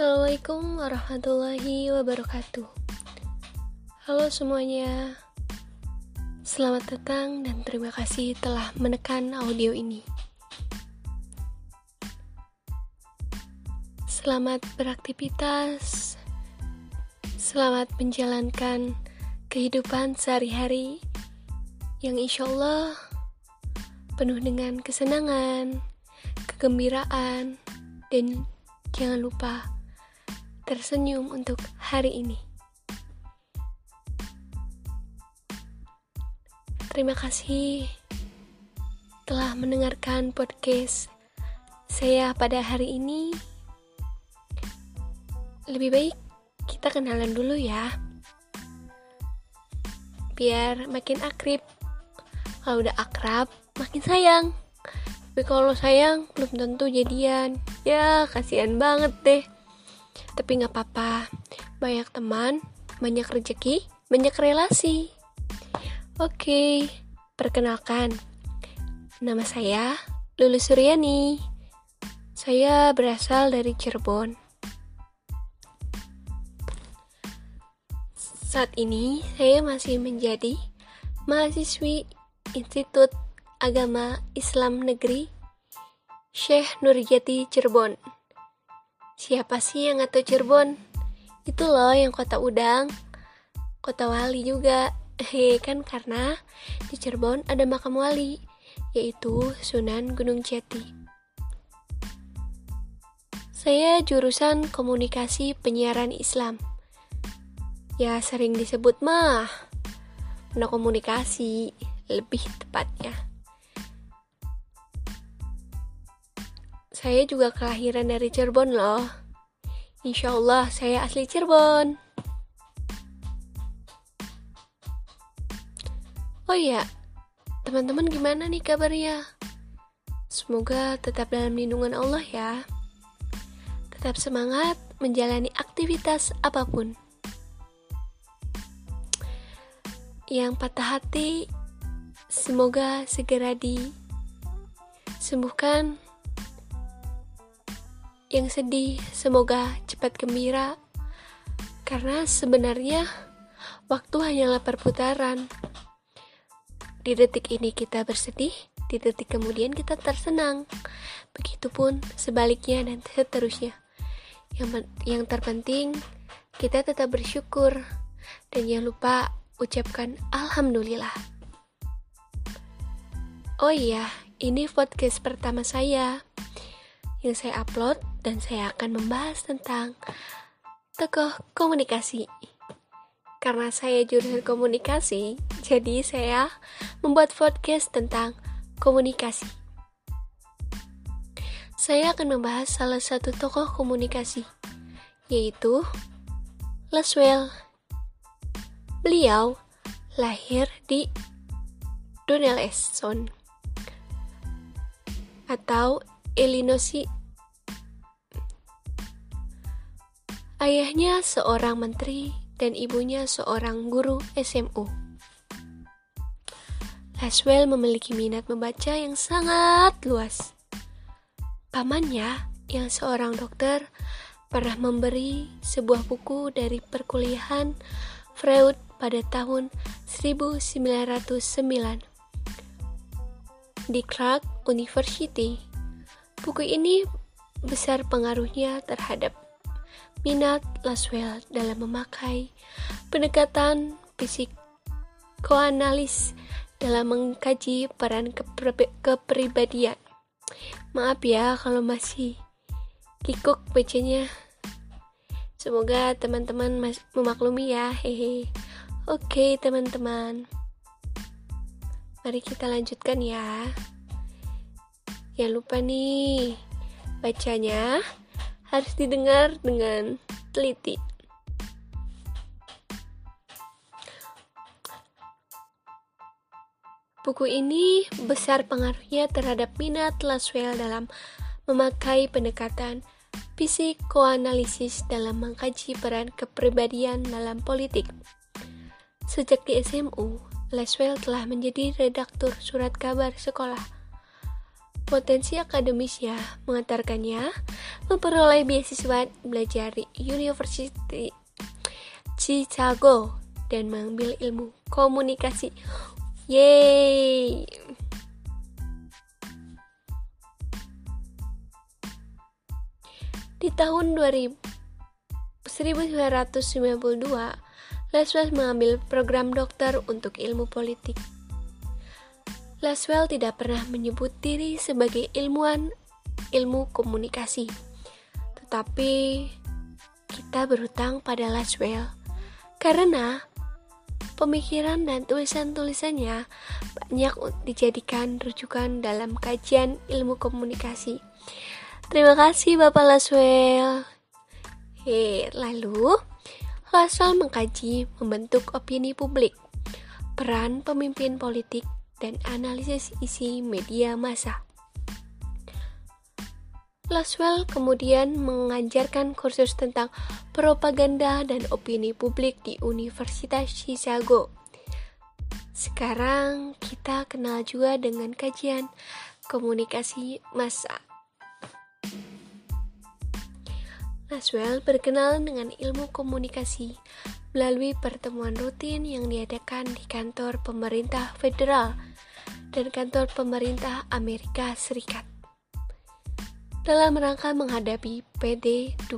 Assalamualaikum warahmatullahi wabarakatuh. Halo semuanya, selamat datang dan terima kasih telah menekan audio ini. Selamat beraktivitas, selamat menjalankan kehidupan sehari-hari yang insya Allah penuh dengan kesenangan, kegembiraan, dan jangan lupa tersenyum untuk hari ini. Terima kasih telah mendengarkan podcast saya pada hari ini. Lebih baik kita kenalan dulu ya. Biar makin akrab. Kalau udah akrab, makin sayang. Tapi kalau sayang, belum tentu jadian. Ya, kasihan banget deh. Tapi nggak apa-apa, banyak teman, banyak rezeki, banyak relasi. Oke, perkenalkan. Nama saya Lulu Suryani. Saya berasal dari Cirebon. Saat ini saya masih menjadi mahasiswi Institut Agama Islam Negeri Syekh Nurjati Cirebon. Siapa sih yang tahu Cirebon? Itu loh yang kota udang, kota wali juga. Hehe, kan karena di Cirebon ada makam wali, yaitu Sunan Gunung Jati. Saya jurusan komunikasi penyiaran Islam. Ya sering disebut mah, pernah komunikasi, lebih tepatnya. Saya juga kelahiran dari Cirebon loh. Insya Allah saya asli Cirebon. Oh iya, teman-teman gimana nih kabarnya? Semoga tetap dalam lindungan Allah ya. Tetap semangat menjalani aktivitas apa pun. Yang patah hati, semoga segera disembuhkan yang sedih. Semoga cepat gembira. Karena sebenarnya waktu hanyalah perputaran di detik ini kita bersedih di detik kemudian kita tersenang. Begitupun sebaliknya dan seterusnya. Yang yang terpenting kita tetap bersyukur. Dan jangan lupa ucapkan alhamdulillah. Oh iya ini podcast pertama saya. Yang saya upload dan saya akan membahas tentang tokoh komunikasi. Karena saya jurusan komunikasi, jadi saya membuat podcast tentang komunikasi. Saya akan membahas salah satu tokoh komunikasi, yaitu Laswell. Beliau lahir di Donelson atau Illinois. Ayahnya seorang menteri dan ibunya seorang guru SMU. Laswell memiliki minat membaca yang sangat luas. Pamannya, yang seorang dokter, pernah memberi sebuah buku dari perkuliahan Freud pada tahun 1909 di Clark University. Buku ini besar pengaruhnya terhadap minat Laswell dalam memakai pendekatan psikoanalis dalam mengkaji peran kepribadian. Maaf ya kalau masih kikuk bacanya. Semoga teman-teman memaklumi ya. Hehe. Oke, teman-teman. Mari kita lanjutkan ya. Jangan lupa nih, bacanya harus didengar dengan teliti. Buku ini besar pengaruhnya terhadap minat Laswell dalam memakai pendekatan psikoanalisis dalam mengkaji peran kepribadian dalam politik. Sejak di SMU, Laswell telah menjadi redaktur surat kabar sekolah Potensi akademisnya mengantarkannya memperoleh beasiswa belajar di University Chicago dan mengambil ilmu komunikasi. Yeay! Di tahun 2000, 1992, Laswell mengambil program dokter untuk ilmu politik. Laswell tidak pernah menyebut diri sebagai ilmuwan ilmu komunikasi, tetapi kita berhutang pada Laswell karena pemikiran dan tulisan-tulisannya banyak dijadikan rujukan dalam kajian ilmu komunikasi. Terima kasih Bapak Laswell. He, lalu Laswell mengkaji membentuk opini publik, peran pemimpin politik, dan analisis isi media massa. Laswell kemudian mengajarkan kursus tentang propaganda dan opini publik di Universitas Chicago. Sekarang kita kenal juga dengan kajian komunikasi massa. Laswell berkenalan dengan ilmu komunikasi melalui pertemuan rutin yang diadakan di kantor pemerintah federal dan kantor pemerintah Amerika Serikat dalam rangka menghadapi PD2.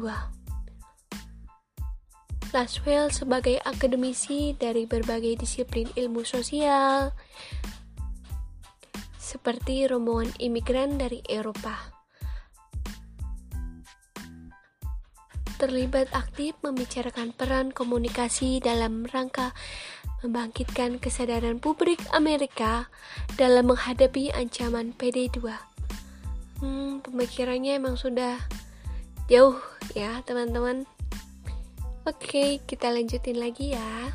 Laswell sebagai akademisi dari berbagai disiplin ilmu sosial, seperti rombongan imigran dari Eropa terlibat aktif membicarakan peran komunikasi dalam rangka membangkitkan kesadaran publik Amerika dalam menghadapi ancaman PD2. Hmm, pemikirannya emang sudah jauh ya teman-teman. Oke, kita lanjutin lagi ya.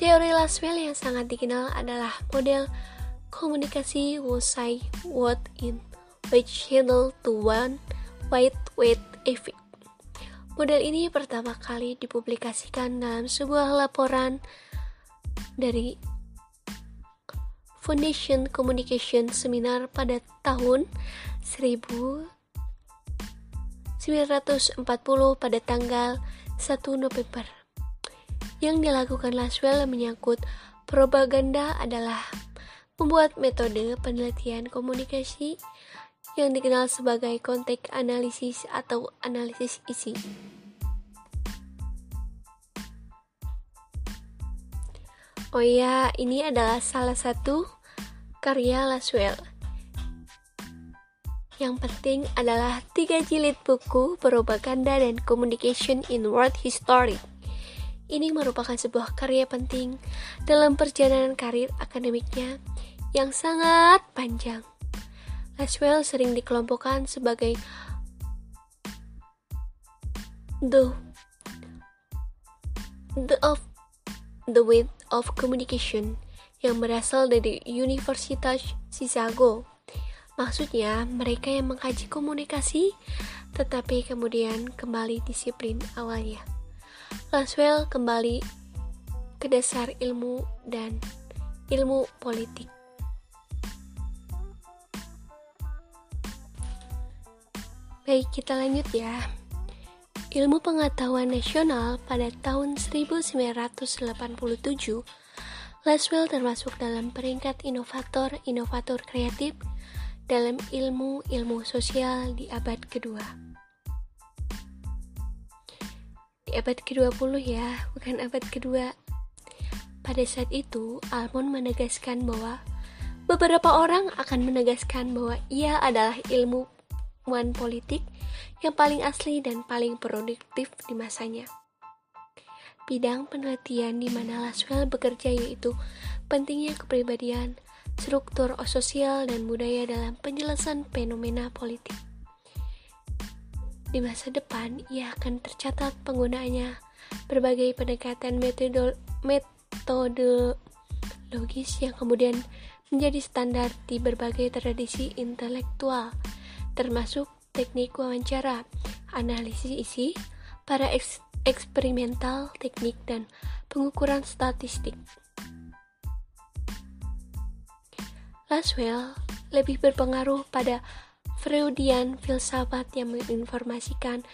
Teori Laswell yang sangat dikenal adalah model komunikasi Wosai What in which handle to one White Weight Effect. Model ini pertama kali dipublikasikan dalam sebuah laporan dari Foundation Communication Seminar pada tahun 1940 pada tanggal 1 November. Yang dilakukan Laswell menyangkut propaganda adalah membuat metode penelitian komunikasi yang dikenal sebagai konteks analisis atau analisis isi. Oh ya, ini adalah salah satu karya Laswell. Yang penting adalah tiga jilid buku propaganda dan communication in world history. Ini merupakan sebuah karya penting dalam perjalanan karir akademiknya yang sangat panjang. Laswell sering dikelompokkan sebagai the the of the width of communication yang berasal dari Universitas Chicago. Maksudnya, mereka yang mengkaji komunikasi tetapi kemudian kembali disiplin awalnya. Laswell kembali ke dasar ilmu dan ilmu politik. Baik, kita lanjut ya. Ilmu pengetahuan nasional pada tahun 1987, Laswell termasuk dalam peringkat inovator-inovator kreatif dalam ilmu-ilmu sosial di abad kedua. Di abad ke-20 ya, bukan abad kedua. Pada saat itu, Almond menegaskan bahwa beberapa orang akan menegaskan bahwa ia adalah ilmu ilmuwan politik yang paling asli dan paling produktif di masanya. Bidang penelitian di mana Laswell bekerja yaitu pentingnya kepribadian, struktur sosial dan budaya dalam penjelasan fenomena politik. Di masa depan, ia akan tercatat penggunaannya berbagai pendekatan metode metodologis yang kemudian menjadi standar di berbagai tradisi intelektual termasuk teknik wawancara, analisis isi, para eks eksperimental, teknik, dan pengukuran statistik. Laswell lebih berpengaruh pada Freudian filsafat yang menginformasikan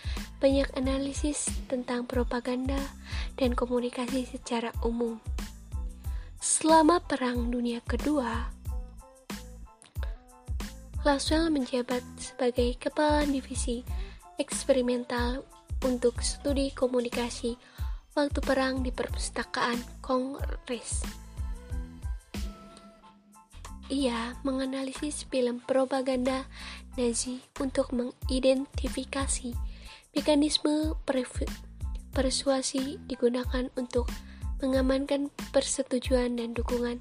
banyak analisis tentang propaganda dan komunikasi secara umum. Selama Perang Dunia Kedua, Laswell menjabat sebagai kepala divisi eksperimental untuk studi komunikasi waktu perang di perpustakaan Kongres. Ia menganalisis film propaganda Nazi untuk mengidentifikasi mekanisme persuasi digunakan untuk mengamankan persetujuan dan dukungan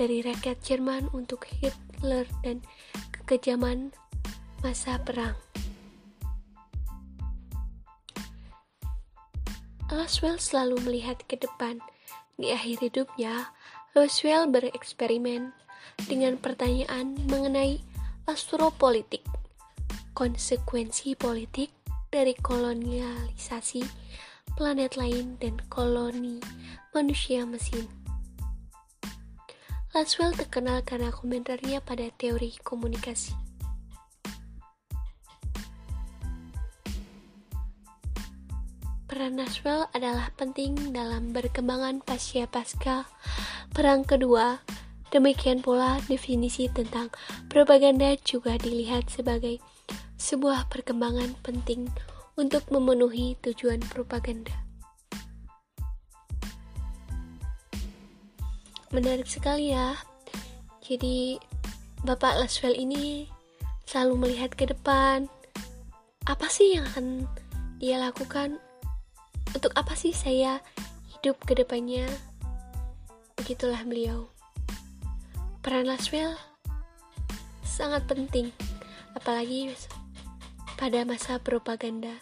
dari rakyat Jerman untuk Hitler dan kekejaman masa perang. Laswell selalu melihat ke depan. Di akhir hidupnya, Laswell bereksperimen dengan pertanyaan mengenai astropolitik, konsekuensi politik dari kolonialisasi planet lain dan koloni manusia mesin. Laswell terkenal karena komentarnya pada teori komunikasi. Peran Laswell adalah penting dalam berkembangan pasca pasca Perang Kedua. Demikian pula definisi tentang propaganda juga dilihat sebagai sebuah perkembangan penting untuk memenuhi tujuan propaganda. Menarik sekali ya. Jadi Bapak Laswell ini selalu melihat ke depan. Apa sih yang akan dia lakukan untuk apa sih saya hidup ke depannya? Begitulah beliau. Peran Laswell sangat penting, apalagi pada masa propaganda,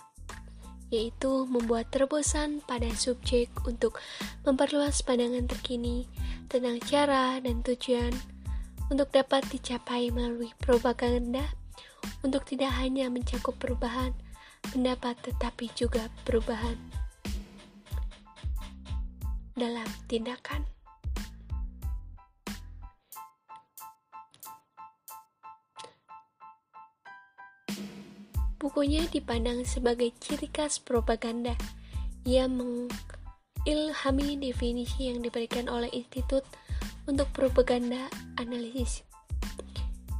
yaitu membuat terobosan pada subjek untuk memperluas pandangan terkini tentang cara dan tujuan untuk dapat dicapai melalui propaganda untuk tidak hanya mencakup perubahan pendapat tetapi juga perubahan dalam tindakan. Bukunya dipandang sebagai ciri khas propaganda. Ia mengilhami definisi yang diberikan oleh Institut untuk Propaganda Analisis.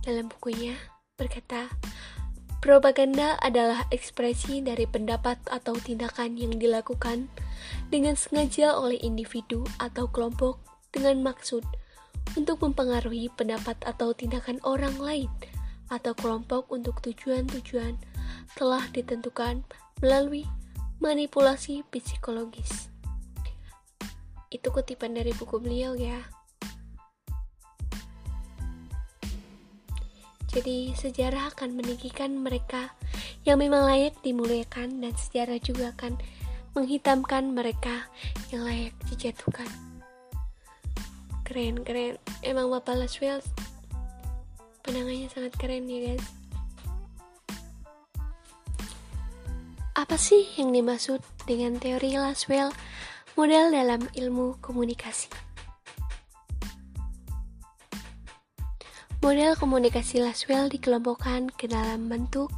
Dalam bukunya berkata, Propaganda adalah ekspresi dari pendapat atau tindakan yang dilakukan dengan sengaja oleh individu atau kelompok dengan maksud untuk mempengaruhi pendapat atau tindakan orang lain atau kelompok untuk tujuan-tujuan telah ditentukan melalui manipulasi psikologis. Itu kutipan dari buku beliau ya. Jadi sejarah akan meninggikan mereka yang memang layak dimuliakan dan sejarah juga akan menghitamkan mereka yang layak dijatuhkan. Keren, keren. Emang Bapak Laswell pandangannya sangat keren ya guys. Apa sih yang dimaksud dengan teori Laswell model dalam ilmu komunikasi? Model komunikasi Laswell dikelompokkan ke dalam bentuk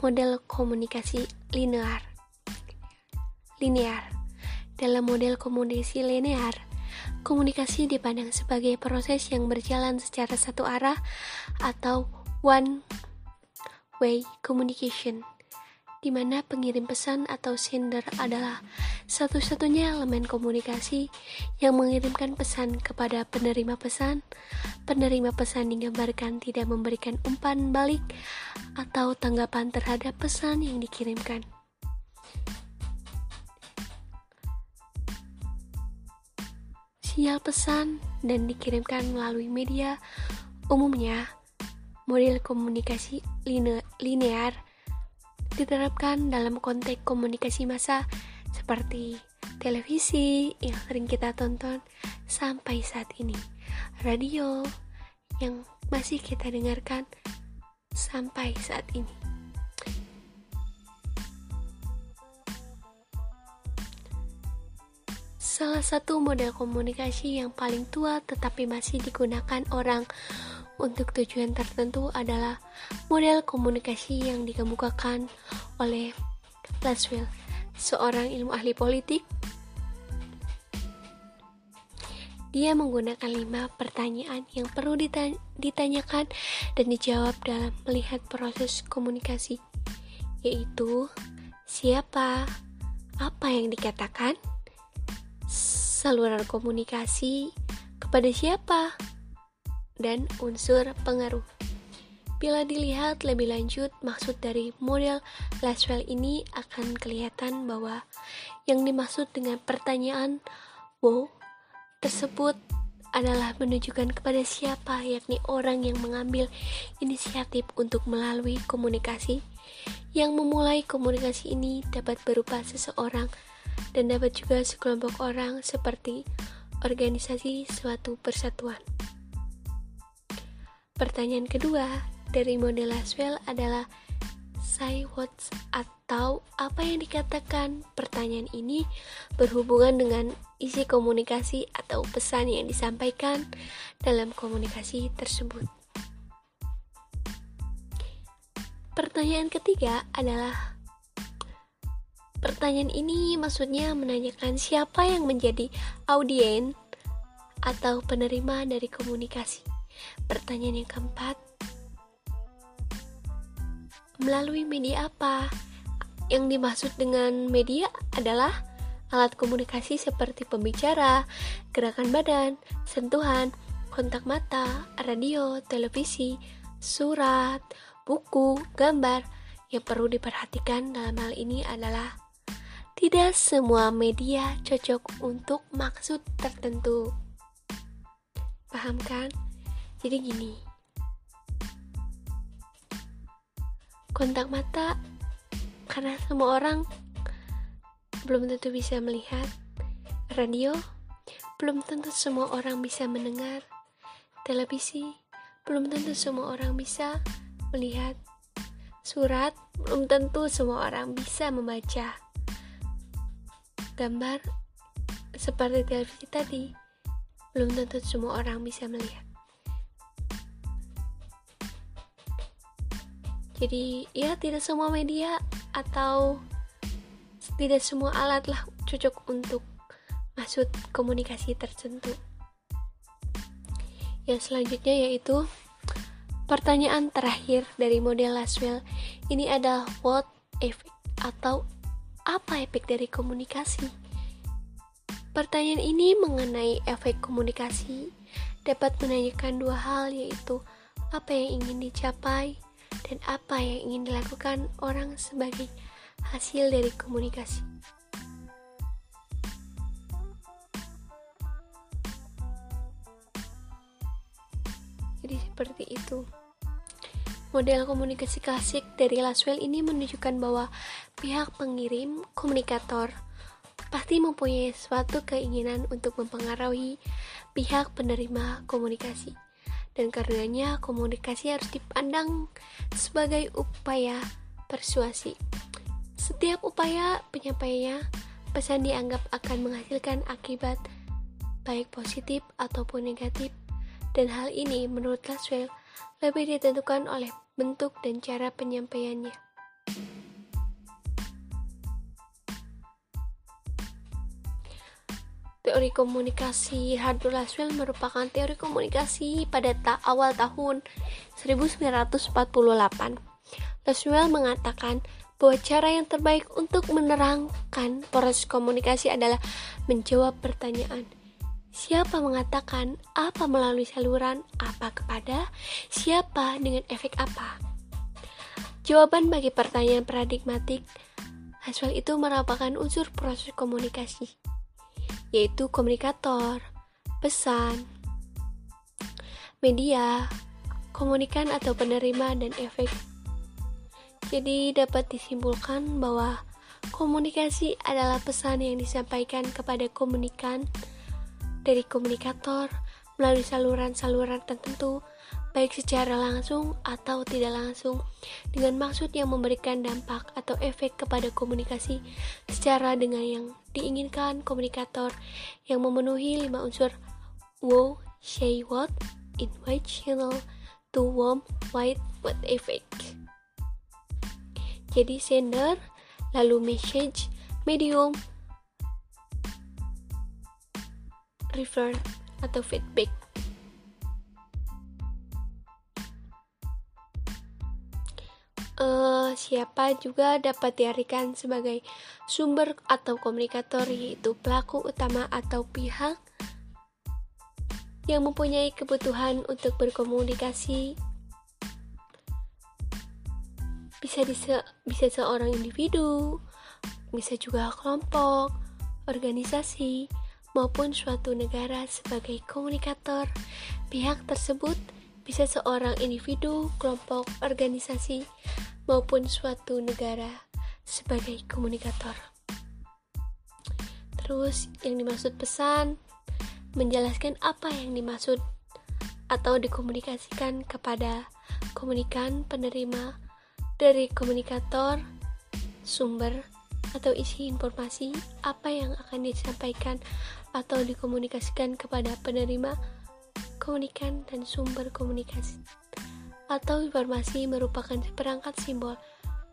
model komunikasi linear. Linear. Dalam model komunikasi linear, komunikasi dipandang sebagai proses yang berjalan secara satu arah atau one way communication di mana pengirim pesan atau sender adalah satu-satunya elemen komunikasi yang mengirimkan pesan kepada penerima pesan. Penerima pesan digambarkan tidak memberikan umpan balik atau tanggapan terhadap pesan yang dikirimkan. Sinyal pesan dan dikirimkan melalui media umumnya model komunikasi linear diterapkan dalam konteks komunikasi massa seperti televisi yang sering kita tonton sampai saat ini, radio yang masih kita dengarkan sampai saat ini. Salah satu model komunikasi yang paling tua tetapi masih digunakan orang untuk tujuan tertentu adalah model komunikasi yang dikemukakan oleh Laswell, seorang ilmu ahli politik. Dia menggunakan lima pertanyaan yang perlu ditanyakan dan dijawab dalam melihat proses komunikasi, yaitu siapa, apa yang dikatakan, saluran komunikasi, kepada siapa, dan unsur pengaruh. Bila dilihat lebih lanjut, maksud dari model Laswell ini akan kelihatan bahwa yang dimaksud dengan pertanyaan wow tersebut adalah menunjukkan kepada siapa, yakni orang yang mengambil inisiatif untuk melalui komunikasi. Yang memulai komunikasi ini dapat berupa seseorang dan dapat juga sekelompok orang seperti organisasi suatu persatuan. Pertanyaan kedua dari model Laswell adalah say what atau apa yang dikatakan. Pertanyaan ini berhubungan dengan isi komunikasi atau pesan yang disampaikan dalam komunikasi tersebut. Pertanyaan ketiga adalah Pertanyaan ini maksudnya menanyakan siapa yang menjadi audien atau penerima dari komunikasi. Pertanyaan yang keempat, melalui media apa? Yang dimaksud dengan media adalah alat komunikasi seperti pembicara, gerakan badan, sentuhan, kontak mata, radio, televisi, surat, buku, gambar. Yang perlu diperhatikan dalam hal ini adalah tidak semua media cocok untuk maksud tertentu. Paham kan? Jadi gini. Kontak mata karena semua orang belum tentu bisa melihat. Radio belum tentu semua orang bisa mendengar. Televisi belum tentu semua orang bisa melihat. Surat belum tentu semua orang bisa membaca. Gambar seperti televisi tadi belum tentu semua orang bisa melihat. Jadi ya tidak semua media atau tidak semua alat lah cocok untuk maksud komunikasi tertentu. Yang selanjutnya yaitu pertanyaan terakhir dari model Laswell ini adalah what effect atau apa efek dari komunikasi? Pertanyaan ini mengenai efek komunikasi dapat menanyakan dua hal yaitu apa yang ingin dicapai dan apa yang ingin dilakukan orang sebagai hasil dari komunikasi. Jadi seperti itu. Model komunikasi klasik dari Laswell ini menunjukkan bahwa pihak pengirim komunikator pasti mempunyai suatu keinginan untuk mempengaruhi pihak penerima komunikasi dan karenanya komunikasi harus dipandang sebagai upaya persuasi. Setiap upaya penyampaiannya, pesan dianggap akan menghasilkan akibat baik positif ataupun negatif dan hal ini menurut Laswell lebih ditentukan oleh bentuk dan cara penyampaiannya. Teori komunikasi Hardware Laswell merupakan teori komunikasi pada ta awal tahun 1948. Laswell mengatakan bahwa cara yang terbaik untuk menerangkan proses komunikasi adalah menjawab pertanyaan. Siapa mengatakan apa melalui saluran apa kepada siapa dengan efek apa? Jawaban bagi pertanyaan paradigmatik Laswell itu merupakan unsur proses komunikasi yaitu komunikator, pesan, media, komunikan atau penerima dan efek. Jadi dapat disimpulkan bahwa komunikasi adalah pesan yang disampaikan kepada komunikan dari komunikator melalui saluran-saluran tertentu baik secara langsung atau tidak langsung, dengan maksud yang memberikan dampak atau efek kepada komunikasi secara dengan yang diinginkan komunikator yang memenuhi lima unsur wow, say what, in which channel, to warm white wet effect. Jadi sender, lalu message, medium, refer atau feedback. Uh, siapa juga dapat diartikan sebagai sumber atau komunikator yaitu pelaku utama atau pihak yang mempunyai kebutuhan untuk berkomunikasi bisa dise bisa seorang individu, bisa juga kelompok, organisasi, maupun suatu negara sebagai komunikator. Pihak tersebut bisa seorang individu, kelompok, organisasi, maupun suatu negara sebagai komunikator. Terus yang dimaksud pesan menjelaskan apa yang dimaksud atau dikomunikasikan kepada komunikan penerima dari komunikator sumber atau isi informasi apa yang akan disampaikan atau dikomunikasikan kepada penerima komunikan dan sumber komunikasi atau informasi merupakan seperangkat simbol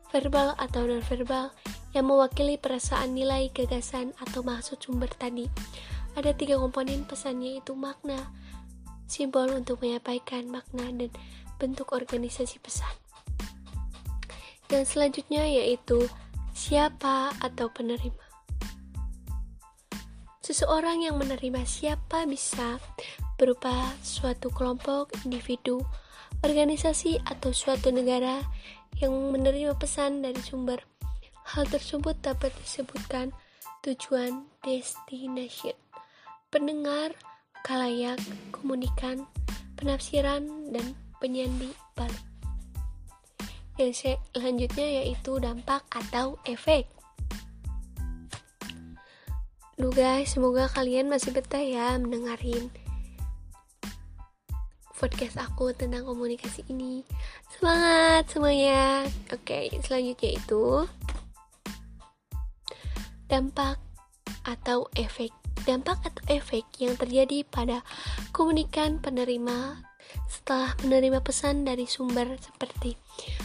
verbal atau nonverbal yang mewakili perasaan nilai gagasan atau maksud sumber tadi ada tiga komponen pesan yaitu makna, simbol untuk menyampaikan makna dan bentuk organisasi pesan. Yang selanjutnya yaitu siapa atau penerima. Seseorang yang menerima siapa bisa berupa suatu kelompok, individu, organisasi, atau suatu negara yang menerima pesan dari sumber. Hal tersebut dapat disebutkan tujuan destination pendengar, kalayak, komunikan, penafsiran, dan penyandi balik. Yang selanjutnya yaitu dampak atau efek. Duh guys, semoga kalian masih betah ya mendengarin podcast aku tentang komunikasi ini. Semangat semuanya. Oke, selanjutnya itu dampak atau efek dampak atau efek yang terjadi pada komunikan penerima setelah menerima pesan dari sumber seperti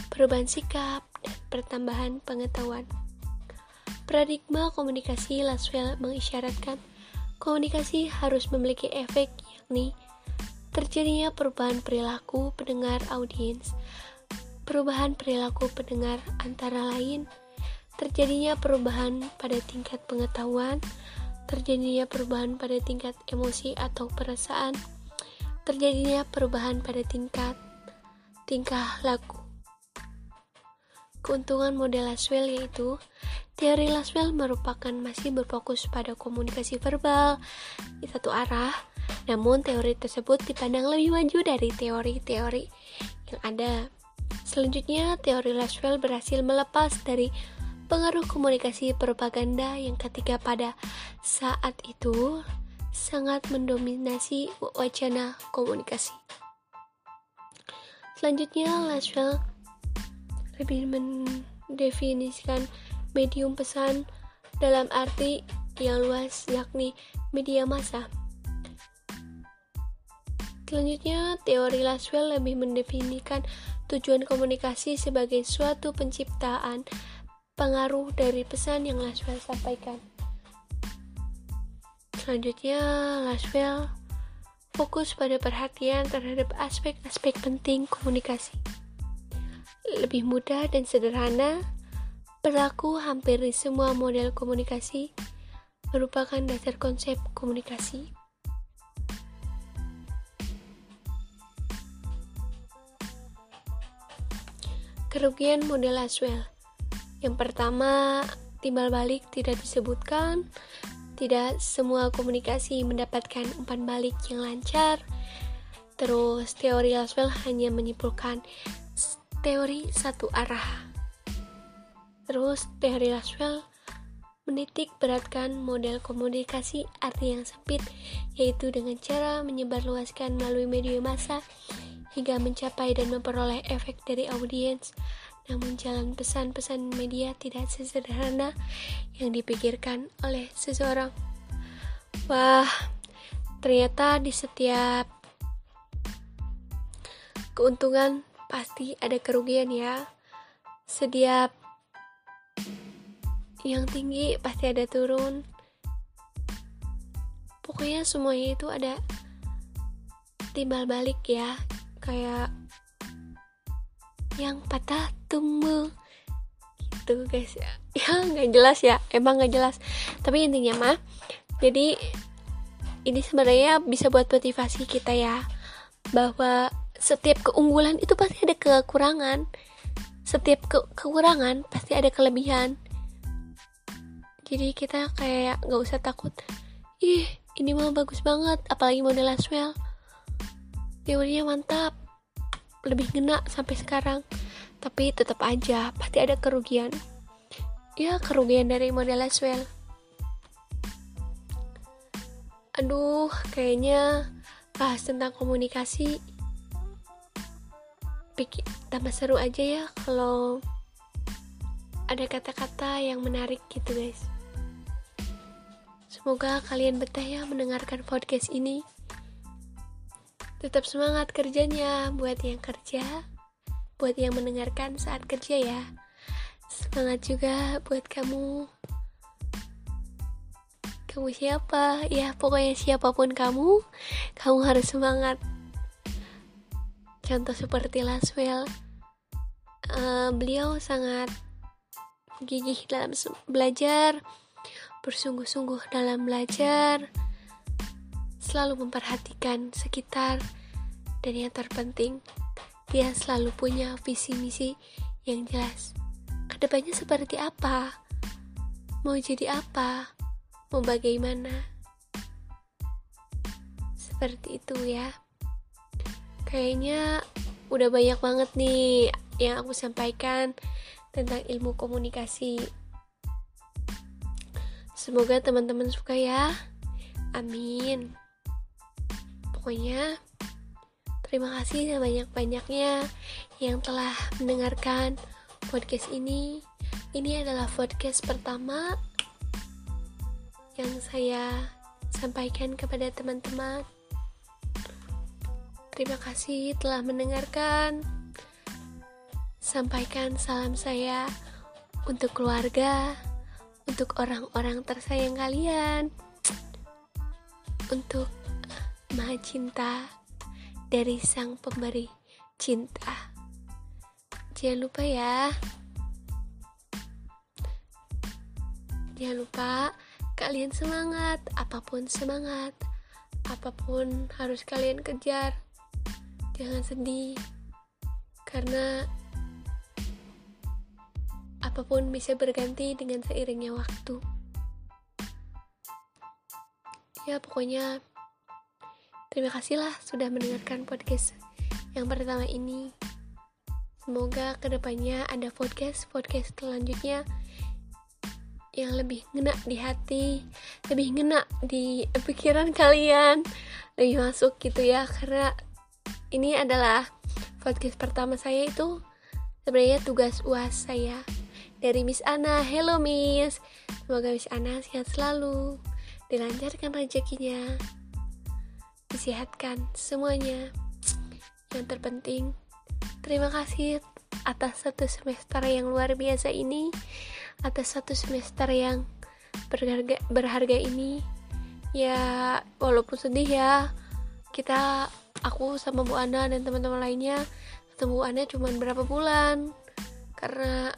perubahan sikap dan pertambahan pengetahuan. Paradigma komunikasi Laswell mengisyaratkan komunikasi harus memiliki efek yakni terjadinya perubahan perilaku pendengar audiens, perubahan perilaku pendengar antara lain, terjadinya perubahan pada tingkat pengetahuan, terjadinya perubahan pada tingkat emosi atau perasaan, terjadinya perubahan pada tingkat tingkah laku. Keuntungan model Laswell yaitu teori Laswell merupakan masih berfokus pada komunikasi verbal di satu arah, namun teori tersebut dipandang lebih maju dari teori-teori yang ada. Selanjutnya, teori Laswell berhasil melepas dari pengaruh komunikasi propaganda yang ketika pada saat itu sangat mendominasi wacana komunikasi. Selanjutnya, Laswell lebih mendefinisikan medium pesan dalam arti yang luas yakni media massa. Selanjutnya, teori Laswell lebih mendefinisikan tujuan komunikasi sebagai suatu penciptaan pengaruh dari pesan yang Laswell sampaikan. Selanjutnya, Laswell fokus pada perhatian terhadap aspek-aspek penting komunikasi. Lebih mudah dan sederhana, berlaku hampir di semua model komunikasi merupakan dasar konsep komunikasi. Kerugian model Laswell yang pertama, timbal balik tidak disebutkan. Tidak semua komunikasi mendapatkan umpan balik yang lancar. Terus, teori Laswell hanya menyimpulkan teori satu arah. Terus, teori Laswell menitik beratkan model komunikasi arti yang sempit, yaitu dengan cara menyebarluaskan melalui media massa hingga mencapai dan memperoleh efek dari audiens. Namun jalan pesan-pesan media tidak sesederhana yang dipikirkan oleh seseorang. Wah, ternyata di setiap keuntungan pasti ada kerugian ya. Setiap yang tinggi pasti ada turun. Pokoknya semuanya itu ada timbal balik ya kayak yang patah tumbuh gitu guys ya. Ya nggak jelas ya emang nggak jelas. Tapi intinya mah jadi ini sebenarnya bisa buat motivasi kita ya bahwa setiap keunggulan itu pasti ada kekurangan. Setiap ke kekurangan pasti ada kelebihan. Jadi kita kayak nggak usah takut ih ini mah bagus banget apalagi model Laswell teorinya mantap. Lebih ngena sampai sekarang. Tapi tetap aja pasti ada kerugian. Ya kerugian dari model Laswell aduh kayaknya bahas tentang komunikasi pikir tambah seru aja ya kalau ada kata-kata yang menarik gitu guys. Semoga kalian betah ya mendengarkan podcast ini tetap semangat kerjanya. Buat yang kerja buat yang mendengarkan saat kerja ya. Semangat juga buat kamu. Kamu siapa? Ya pokoknya siapa pun kamu kamu harus semangat. Contoh seperti Laswell uh, beliau sangat gigih dalam belajar bersungguh-sungguh dalam belajar selalu memperhatikan sekitar dan yang terpenting dia selalu punya visi misi yang jelas. Ke depannya seperti apa? Mau jadi apa? Mau bagaimana? Seperti itu ya. Kayaknya udah banyak banget nih yang aku sampaikan tentang ilmu komunikasi. Semoga teman-teman suka ya. Amin pokoknya terima kasih sebanyak-banyaknya yang telah mendengarkan podcast ini ini adalah podcast pertama yang saya sampaikan kepada teman-teman. Terima kasih telah mendengarkan. Sampaikan salam saya untuk keluarga, untuk orang-orang tersayang kalian, untuk Maha Cinta dari Sang Pemberi Cinta. Jangan lupa ya. Jangan lupa kalian semangat, apa pun semangat, apa pun harus kalian kejar. Jangan sedih, karena apa pun bisa berganti dengan seiringnya waktu. Ya, pokoknya terima kasihlah sudah mendengarkan podcast yang pertama ini. Semoga ke depannya ada podcast-podcast selanjutnya yang lebih ngena di hati lebih ngena di pikiran kalian lebih masuk gitu ya. Karena ini adalah podcast pertama saya itu sebenarnya tugas uas saya dari Miss Ana. Hello Miss. Semoga Miss Ana sehat selalu. Dilancarkan rezekinya disehatkan semuanya. Yang terpenting terima kasih atas satu semester yang luar biasa ini atas satu semester yang berharga, berharga ini. Ya walaupun sedih ya kita aku sama Bu Ana dan teman-teman lainnya ketemu Ana cuma berapa bulan? Karena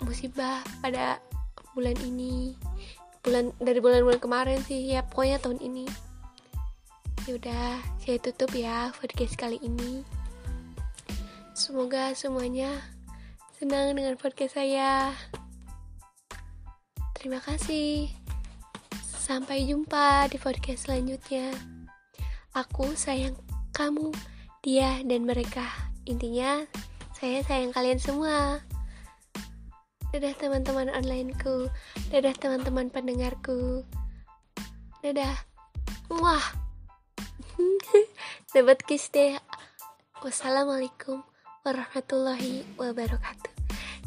musibah pada bulan ini. Bulan dari bulan-bulan kemarin sih ya pokoknya tahun ini yaudah saya tutup ya podcast kali ini semoga semuanya senang dengan podcast saya Terima kasih. Sampai jumpa di podcast selanjutnya. Aku sayang kamu, dia, dan mereka. Intinya, saya sayang kalian semua. Dadah teman-teman onlineku. Dadah teman-teman pendengarku. Dadah. Wah. Dapat kiss. Wassalamualaikum warahmatullahi wabarakatuh.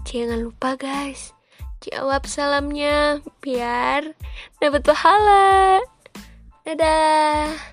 Jangan lupa guys Jawab salamnya biar dapat pahala. Dadah.